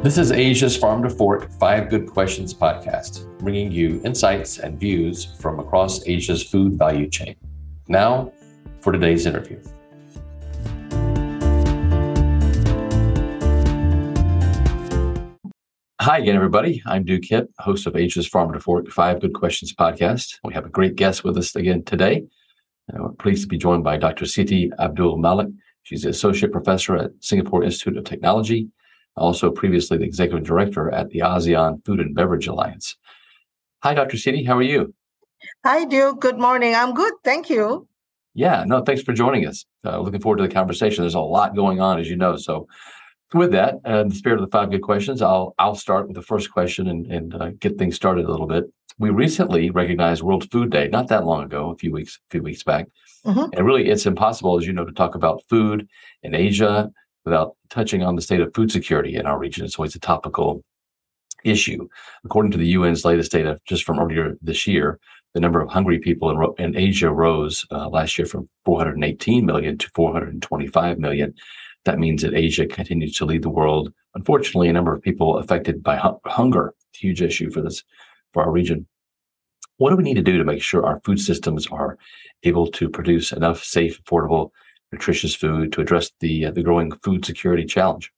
This is Asia's Farm to Fork Five Good Questions podcast, bringing you insights and views from across Asia's food value chain. Now, for today's interview. Hi again, everybody. I'm Duke Hipp, host of Asia's Farm to Fork Five Good Questions podcast. We have a great guest with us again today. Uh, we're pleased to be joined by Dr. Siti Abdul Malik. She's the associate professor at Singapore Institute of Technology also previously the executive director at the ASEAN Food and Beverage Alliance. Hi, Dr. Siti. How are you? Hi, Duke. Good morning. I'm good. Thank you. Yeah, no, thanks for joining us. Uh, looking forward to the conversation. There's a lot going on, as you know. So, with that, uh, in the spirit of the five good questions, I'll I'll start with the first question and and uh, get things started a little bit. We recently recognized World Food Day, not that long ago, a few weeks a few weeks back, mm-hmm. and really, it's impossible, as you know, to talk about food in Asia without touching on the state of food security in our region. It's always a topical issue. According to the UN's latest data, just from earlier this year, the number of hungry people in, in Asia rose uh, last year from 418 million to 425 million. That means that Asia continues to lead the world. Unfortunately, a number of people affected by hu- hunger, huge issue for this, for our region. What do we need to do to make sure our food systems are able to produce enough safe, affordable, nutritious food to address the uh, the growing food security challenge?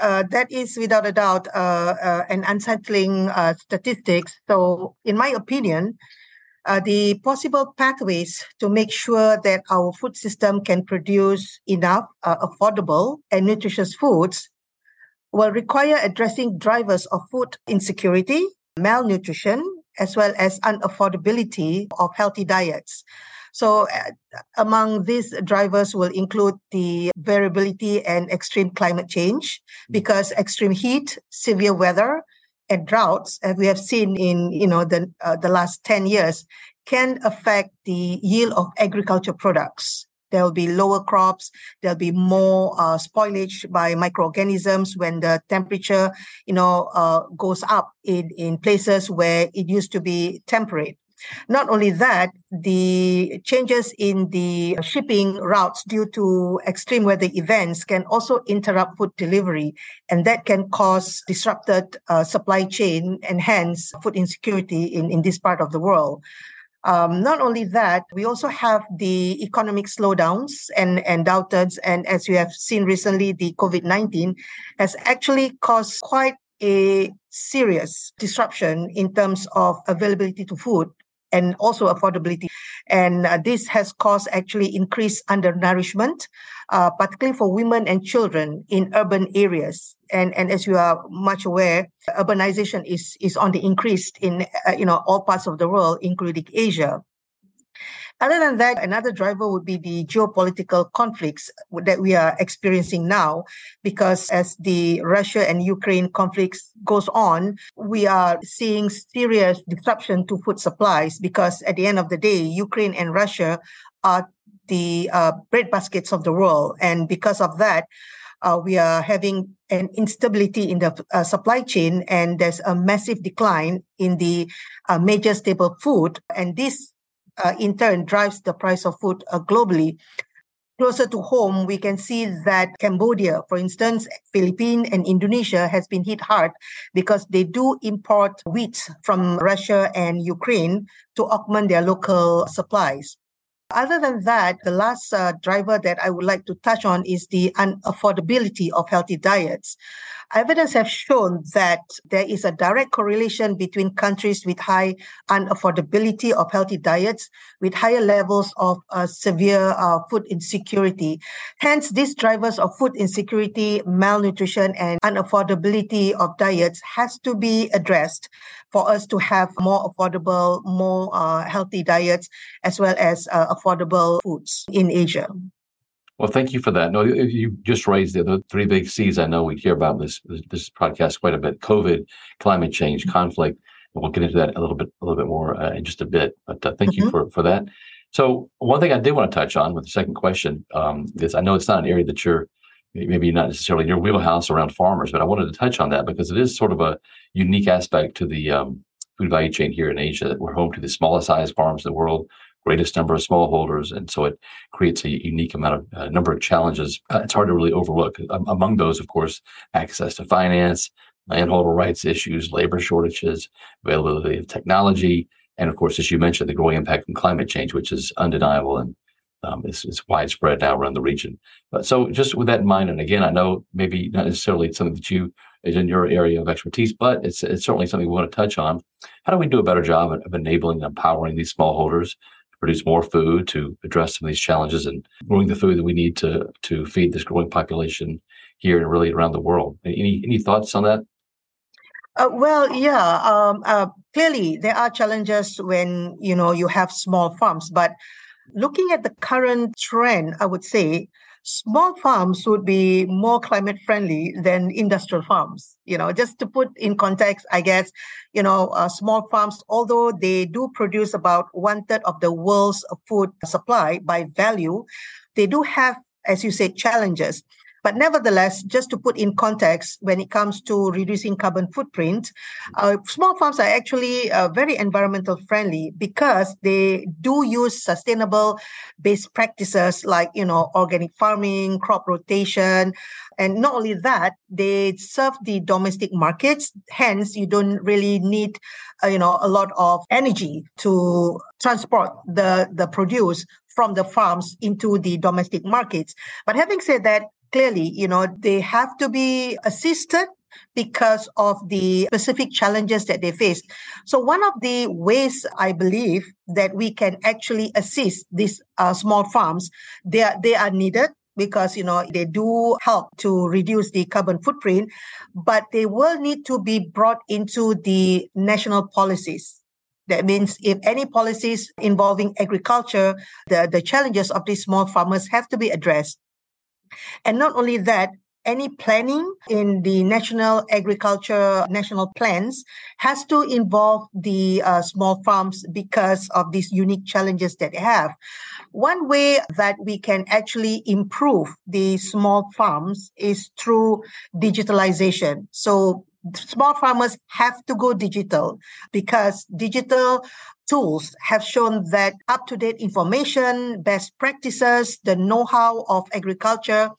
Uh, that is without a doubt uh, uh an unsettling uh, statistics. So, in my opinion, uh, the possible pathways to make sure that our food system can produce enough affordable and nutritious foods will require addressing drivers of food insecurity, malnutrition, as well as unaffordability of healthy diets. So, uh, among these drivers will include the variability and extreme climate change, because extreme heat, severe weather, and droughts, as we have seen in you know the uh, the last ten years, can affect the yield of agriculture products. There will be lower crops. There'll be more uh, spoilage by microorganisms when the temperature, you know, uh, goes up in in places where it used to be temperate. Not only that, the changes in the shipping routes due to extreme weather events can also interrupt food delivery, and that can cause disrupted uh, supply chain and hence food insecurity in, in this part of the world. Um, not only that, we also have the economic slowdowns and, and doubteds. And as we have seen recently, the COVID 19 has actually caused quite a serious disruption in terms of availability to food and also affordability. And uh, this has caused actually increased undernourishment, uh, particularly for women and children in urban areas. And, and as you are much aware, urbanization is, is on the increase in uh, you know all parts of the world, including Asia. Other than that, another driver would be the geopolitical conflicts that we are experiencing now, because as the Russia and Ukraine conflicts goes on, we are seeing serious disruption to food supplies because at the end of the day, Ukraine and Russia are the uh, breadbaskets of the world. And because of that, uh, we are having an instability in the uh, supply chain and there's a massive decline in the uh, major staple food. And this uh, in turn drives the price of food uh, globally. Closer to home, we can see that Cambodia, for instance, Philippines and Indonesia has been hit hard because they do import wheat from Russia and Ukraine to augment their local supplies. Other than that, the last uh, driver that I would like to touch on is the unaffordability of healthy diets. Evidence have shown that there is a direct correlation between countries with high unaffordability of healthy diets with higher levels of uh, severe uh, food insecurity. Hence, these drivers of food insecurity, malnutrition, and unaffordability of diets has to be addressed for us to have more affordable, more uh, healthy diets, as well as uh, affordable foods in Asia. Well, thank you for that. No, you just raised the, the three big C's. I know we hear about this this podcast quite a bit: COVID, climate change, conflict. And we'll get into that a little bit a little bit more uh, in just a bit. But uh, thank mm-hmm. you for for that. So, one thing I did want to touch on with the second question um, is I know it's not an area that you're maybe not necessarily your wheelhouse around farmers, but I wanted to touch on that because it is sort of a unique aspect to the um, food value chain here in Asia. We're home to the smallest size farms in the world greatest number of smallholders, and so it creates a unique amount of uh, number of challenges. Uh, it's hard to really overlook. Um, among those, of course, access to finance, landholder rights issues, labor shortages, availability of technology, and of course, as you mentioned, the growing impact from climate change, which is undeniable and um, is, is widespread now around the region. But so, just with that in mind, and again, I know maybe not necessarily something that you is in your area of expertise, but it's it's certainly something we want to touch on. How do we do a better job of enabling and empowering these smallholders produce more food, to address some of these challenges, and growing the food that we need to to feed this growing population here and really around the world? Any any thoughts on that? Uh, well, yeah. Um, uh, clearly, there are challenges when you know you have small farms, but looking at the current trend, I would say small farms would be more climate friendly than industrial farms. You know, just to put in context, I guess, you know, uh, small farms, although they do produce about one third of the world's food supply by value, they do have, as you say, challenges. But nevertheless, just to put in context, when it comes to reducing carbon footprint, uh, small farms are actually uh, very environmental friendly because they do use sustainable based practices like, you know, organic farming, crop rotation. And not only that, they serve the domestic markets. Hence, you don't really need, uh, you know, a lot of energy to transport the, the produce from the farms into the domestic markets. But having said that, clearly, you know, they have to be assisted because of the specific challenges that they face. So one of the ways I believe that we can actually assist these uh, small farms, they are, they are needed because you know they do help to reduce the carbon footprint but they will need to be brought into the national policies that means if any policies involving agriculture the, the challenges of these small farmers have to be addressed and not only that, any planning in the national agriculture national plans has to involve the uh, small farms because of these unique challenges that they have. One way that we can actually improve the small farms is through digitalization. So small farmers have to go digital because digital tools have shown that up to date information, best practices, the know how of agriculture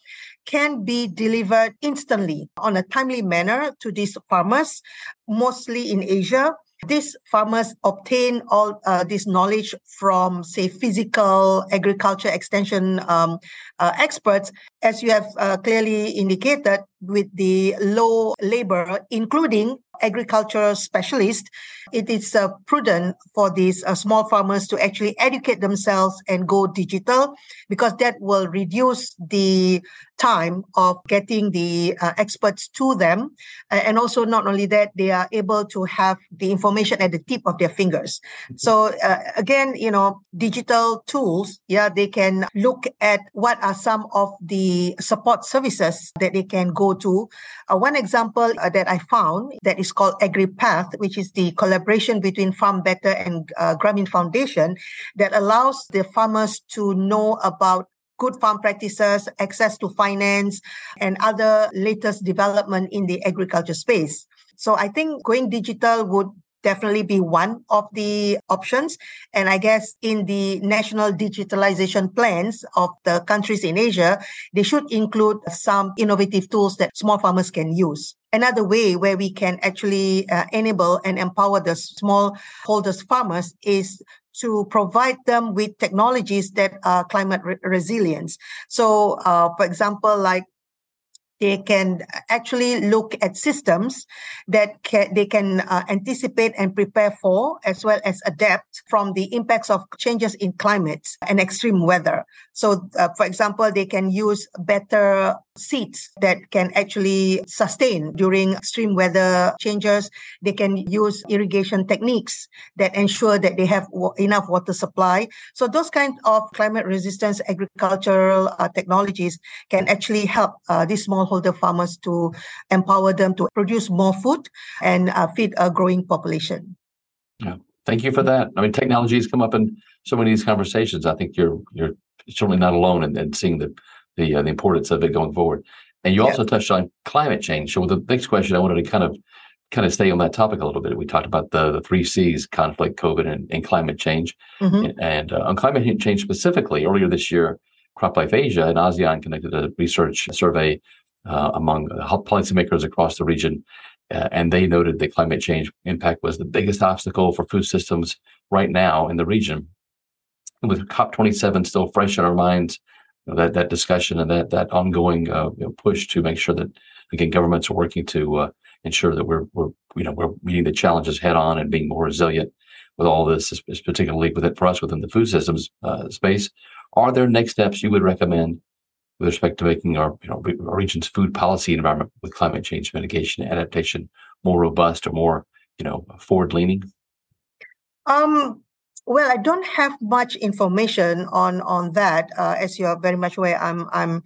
can be delivered instantly on a timely manner to these farmers, mostly in Asia. These farmers obtain all uh, this knowledge from, say, physical agriculture extension um, uh, experts, as you have uh, clearly indicated, with the low labor, including agricultural specialist, it is uh, prudent for these uh, small farmers to actually educate themselves and go digital because that will reduce the time of getting the uh, experts to them. and also, not only that, they are able to have the information at the tip of their fingers. So, uh, again, you know, digital tools, yeah, they can look at what are some of the support services that they can go to. Uh, one example uh, that I found that is called AgriPath, which is the collaboration between Farm Better and uh, Grameen Foundation that allows the farmers to know about good farm practices, access to finance, and other latest development in the agriculture space. So I think going digital would definitely be one of the options. And I guess in the national digitalization plans of the countries in Asia, they should include some innovative tools that small farmers can use. Another way where we can actually uh, enable and empower the small holders farmers is to provide them with technologies that are climate re- resilience. So, uh, for example, like they can actually look at systems that they can uh, anticipate and prepare for, as well as adapt from the impacts of changes in climate and extreme weather. So, uh, for example, they can use better seeds that can actually sustain during extreme weather changes. They can use irrigation techniques that ensure that they have w- enough water supply. So, those kind of climate resistance agricultural uh, technologies can actually help uh, these small smallholder farmers to empower them to produce more food and uh, feed a growing population. Yeah, thank you for that. I mean, technology has come up in so many of these conversations. I think you're you're certainly not alone in, in seeing the the uh, the importance of it going forward. And you also yeah. touched on climate change. So the next question I wanted to kind of kind of stay on that topic a little bit. We talked about the, the three C's conflict, COVID, and, and climate change. Mm-hmm. And uh, on climate change specifically, earlier this year, CropLife Asia and ASEAN conducted a research survey uh, among policymakers across the region. Uh, and they noted that climate change impact was the biggest obstacle for food systems right now in the region. With COP27 still fresh in our minds, know, that that discussion and that that ongoing uh, you know, push to make sure that again governments are working to uh, ensure that we're we're you know we're meeting the challenges head on and being more resilient with all this, is particularly with it for us within the food systems uh, space. Are there next steps you would recommend with respect to making our you know our region's food policy environment with climate change mitigation adaptation more robust or more you know forward leaning? Um, well, I don't have much information on on that. Uh, as you are very much aware, I'm I'm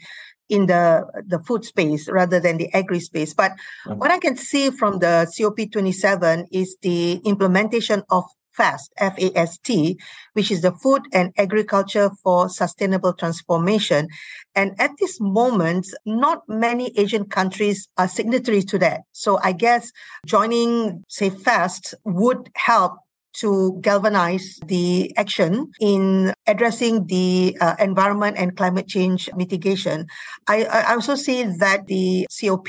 in the the food space rather than the agri space. But mm-hmm. what I can see from the COP27 is the implementation of FAST, F-A-S-T, which is the Food and Agriculture for Sustainable Transformation. And at this moment, not many Asian countries are signatory to that. So I guess joining, say, FAST would help to galvanize the action in addressing the uh, environment and climate change mitigation. I, I, also see that the COP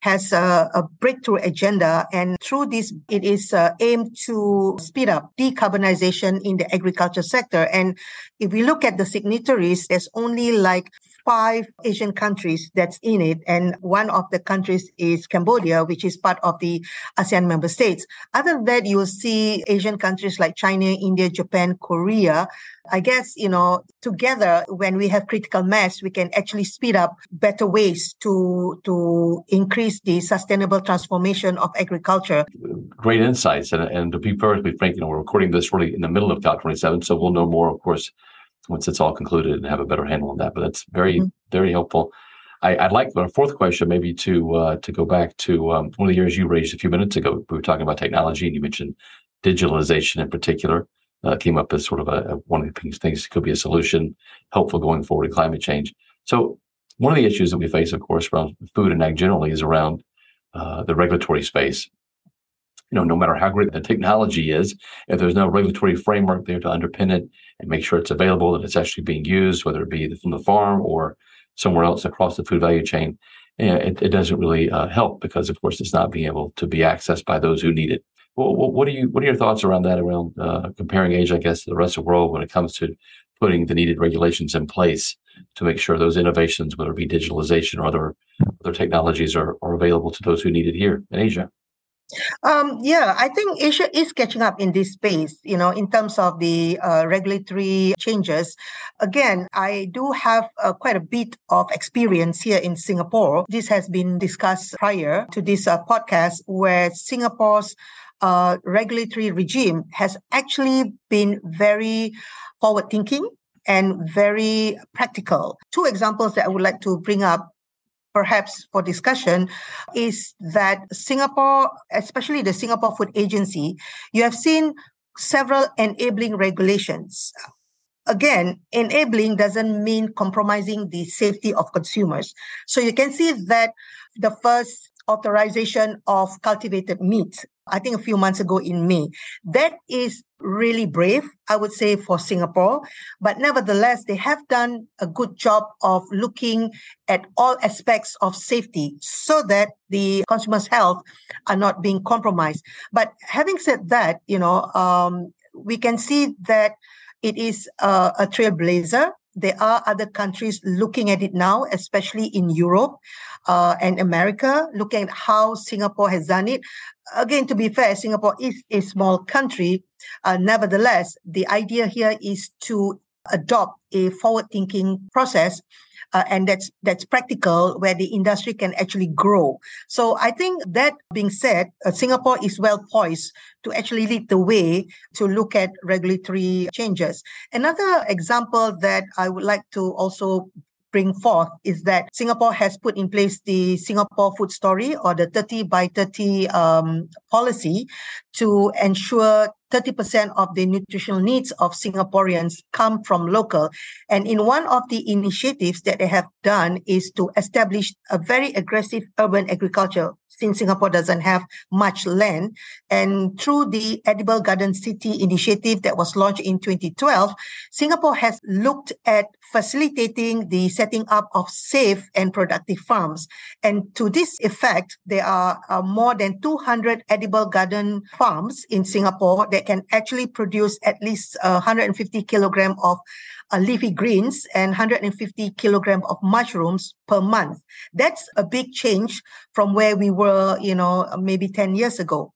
has a, a breakthrough agenda, and through this, it is uh, aimed to speed up decarbonization in the agriculture sector. And if we look at the signatories, there's only like five Asian countries that's in it, and one of the countries is Cambodia, which is part of the ASEAN member states. Other than that, you'll see Asian countries like China, India, Japan, Korea. I guess, you know, together, when we have critical mass, we can actually speed up better ways to, to increase the sustainable transformation of agriculture. Great insights. And, and to be perfectly frank, you know, we're recording this really in the middle of COP27, so we'll know more, of course, once it's all concluded and have a better handle on that. But that's very, mm-hmm. very helpful. I, would like a fourth question maybe to uh, to go back to um, one of the areas you raised a few minutes ago. We were talking about technology, and you mentioned digitalization in particular. Uh, came up as sort of a, a, one of the things, that could be a solution, helpful going forward in climate change. So one of the issues that we face, of course, around food and ag generally is around uh, the regulatory space you know, no matter how great the technology is, if there's no regulatory framework there to underpin it and make sure it's available and it's actually being used, whether it be from the farm or somewhere else across the food value chain, eh, it, it doesn't really uh, help because, of course, it's not being able to be accessed by those who need it. Well, what are you? What are your thoughts around that? Around uh, comparing Asia, I guess, to the rest of the world when it comes to putting the needed regulations in place to make sure those innovations, whether it be digitalization or other other technologies, are, are available to those who need it here in Asia. Um, yeah, I think Asia is catching up in this space, you know, in terms of the uh, regulatory changes. Again, I do have uh, quite a bit of experience here in Singapore. This has been discussed prior to this uh, podcast, where Singapore's uh, regulatory regime has actually been very forward thinking and very practical. Two examples that I would like to bring up perhaps for discussion is that Singapore, especially the Singapore Food Agency, you have seen several enabling regulations. Again, enabling doesn't mean compromising the safety of consumers. So you can see that the first authorization of cultivated meat I think a few months ago in May. That is really brave, I would say, for Singapore. But nevertheless, they have done a good job of looking at all aspects of safety so that the consumers' health are not being compromised. But having said that, you know, um, we can see that it is uh, a trailblazer there are other countries looking at it now, especially in Europe uh, and America, looking at how Singapore has done it again, to be fair, Singapore is a small country. Uh, nevertheless, the idea here is to adopt a forward-thinking process uh, and that's that's practical where the industry can actually grow. So i think that being said uh, singapore is well poised to actually lead the way to look at regulatory changes. Another example that i would like to also bring forth is that Singapore has put in place the Singapore Food Story or the 30 by 30 um, policy to ensure 30% of the nutritional needs of Singaporeans come from local. And in one of the initiatives that they have done is to establish a very aggressive urban agriculture since Singapore doesn't have much land. And through the Edible Garden City initiative that was launched in 2012, Singapore has looked at facilitating the setting up of safe and productive farms. And to this effect, there are uh, more than 200 edible garden farms in Singapore that can actually produce at least uh, 150 kilogram of uh, leafy greens and 150 kilogram of mushrooms per month. That's a big change from where we were, you know, maybe 10 years ago.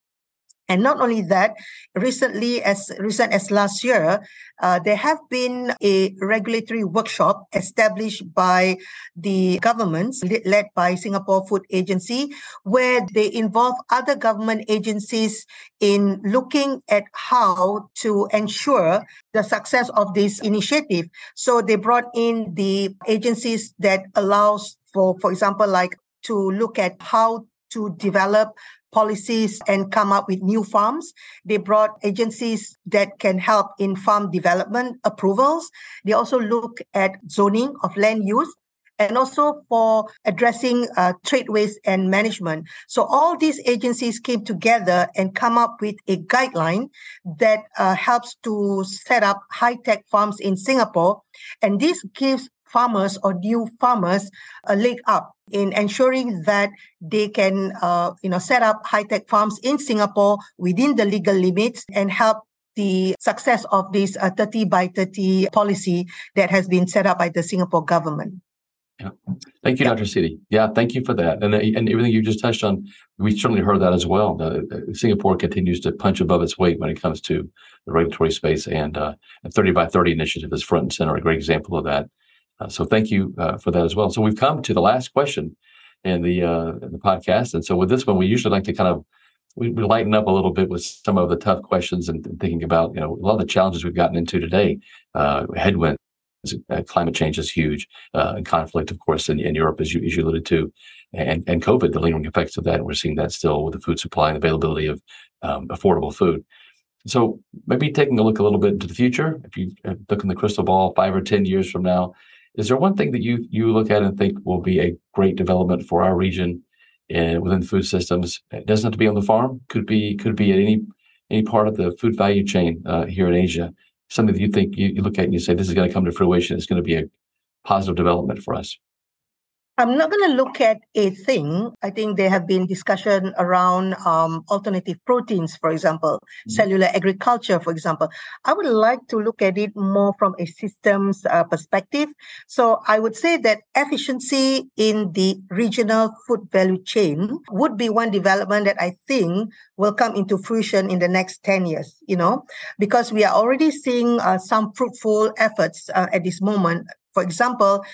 And not only that, recently, as recent as last year, uh, there have been a regulatory workshop established by the governments, led by Singapore Food Agency, where they involve other government agencies in looking at how to ensure the success of this initiative. So they brought in the agencies that allows for, for example, like to look at how to develop policies and come up with new farms. They brought agencies that can help in farm development approvals. They also look at zoning of land use and also for addressing uh, trade waste and management. So all these agencies came together and come up with a guideline that uh, helps to set up high-tech farms in Singapore. And this gives farmers or new farmers a leg up in ensuring that they can uh, you know set up high-tech farms in Singapore within the legal limits and help the success of this uh, 30 by 30 policy that has been set up by the Singapore government. Yeah. Thank you, yeah. Dr. Siti. Yeah, thank you for that. And, uh, and everything you just touched on, we certainly heard that as well. Uh, Singapore continues to punch above its weight when it comes to the regulatory space, and uh, 30 by 30 initiative is front and center, a great example of that. Uh, so thank you uh, for that as well. So we've come to the last question in the uh, in the podcast, and so with this one, we usually like to kind of we, we lighten up a little bit with some of the tough questions and, and, thinking about you know a lot of the challenges we've gotten into today. Uh, headwinds, uh, climate change is huge, uh, and conflict, of course, in, in Europe, as you as you alluded to, and and COVID, the lingering effects of that. And we're seeing that still with the food supply and availability of um, affordable food. So maybe taking a look a little bit into the future, if you look in the crystal ball, five or ten years from now, is there one thing that you you look at and think will be a great development for our region and within food systems? It doesn't have to be on the farm. Could be could be at any any part of the food value chain uh, here in Asia. Something that you think you, you look at and you say this is going to come to fruition. It's going to be a positive development for us. I'm not going to look at a thing. I think there have been discussion around um, alternative proteins, for example, mm-hmm. cellular agriculture, for example. I would like to look at it more from a systems uh, perspective. So I would say that efficiency in the regional food value chain would be one development that I think will come into fruition in the next 10 years, you know, because we are already seeing uh, some fruitful efforts uh, at this moment for example,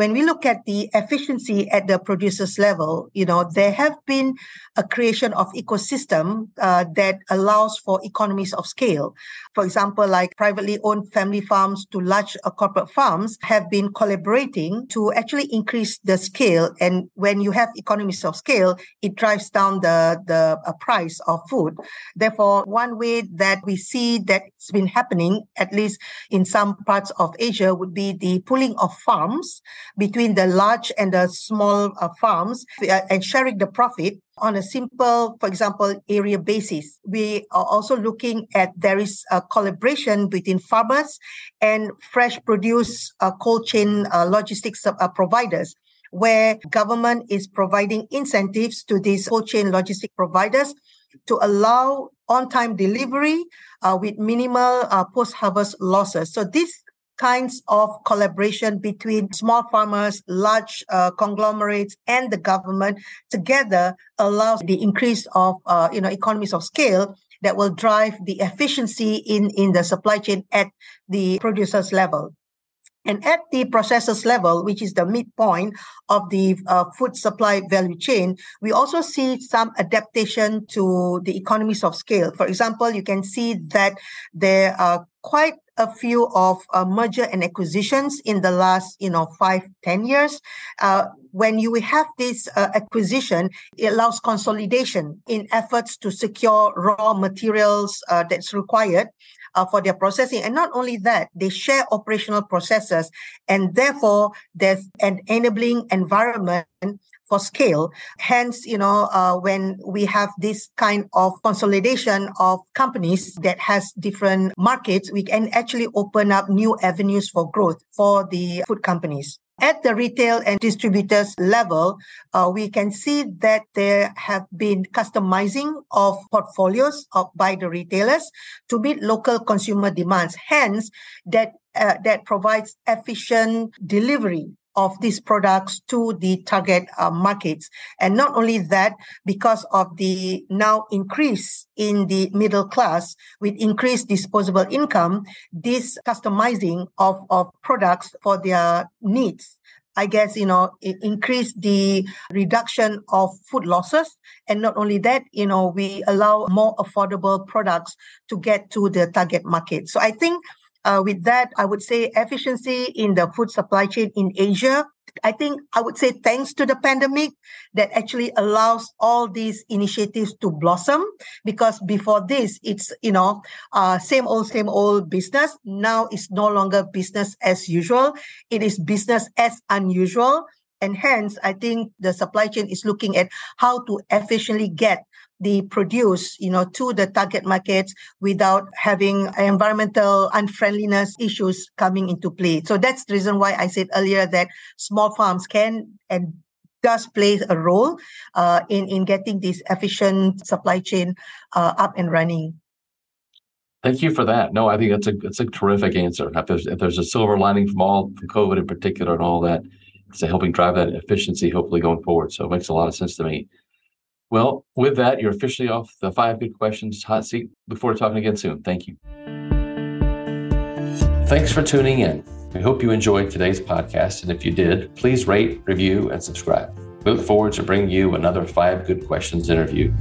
when we look at the efficiency at the producers level, you know, there have been a creation of ecosystem uh, that allows for economies of scale. For example, like privately owned family farms to large uh, corporate farms have been collaborating to actually increase the scale. And when you have economies of scale, it drives down the, the uh, price of food. Therefore, one way that we see that's been happening, at least in some parts of Asia, would be the pooling of farms between the large and the small uh, farms and sharing the profit on a simple, for example, area basis. We are also looking at there is a collaboration between farmers and fresh produce uh, cold chain uh, logistics uh, providers where government is providing incentives to these cold chain logistic providers to allow on-time delivery uh, with minimal uh, post-harvest losses. So this kinds of collaboration between small farmers, large uh, conglomerates, and the government together allows the increase of uh, you know economies of scale that will drive the efficiency in in the supply chain at the producers level. And at the processors level, which is the midpoint of the uh, food supply value chain, we also see some adaptation to the economies of scale. For example, you can see that there are quite a few of uh, merger and acquisitions in the last, you know, five, ten years. Uh, when you have this uh, acquisition, it allows consolidation in efforts to secure raw materials uh, that's required uh, for their processing. And not only that, they share operational processes, and therefore there's an enabling environment for scale. Hence, you know, uh, when we have this kind of consolidation of companies that has different markets, we can actually open up new avenues for growth for the food companies. At the retail and distributors level, uh, we can see that there have been customizing of portfolios of, by the retailers to meet local consumer demands. Hence, that uh, that provides efficient delivery of these products to the target uh, markets. And not only that, because of the now increase in the middle class with increased disposable income, this customizing of, of products for their needs I guess, you know, increase the reduction of food losses. And not only that, you know, we allow more affordable products to get to the target market. So I think uh, with that, I would say efficiency in the food supply chain in Asia. I think I would say thanks to the pandemic that actually allows all these initiatives to blossom because before this it's you know uh, same old same old business. Now it's no longer business as usual. It is business as unusual. And hence i think the supply chain is looking at how to efficiently get the produce, you know, to the target markets without having environmental unfriendliness issues coming into play. So that's the reason why I said earlier that small farms can and does play a role uh, in in getting this efficient supply chain uh, up and running. Thank you for that. No, I think that's a that's a terrific answer. If there's if there's a silver lining from all from COVID in particular and all that, it's helping drive that efficiency hopefully going forward. So it makes a lot of sense to me. Well, with that, you're officially off the five good questions hot seat. Look forward to talking again soon. Thank you. Thanks for tuning in. We hope you enjoyed today's podcast. And if you did, please rate, review, and subscribe. We look forward to bringing you another five good questions interview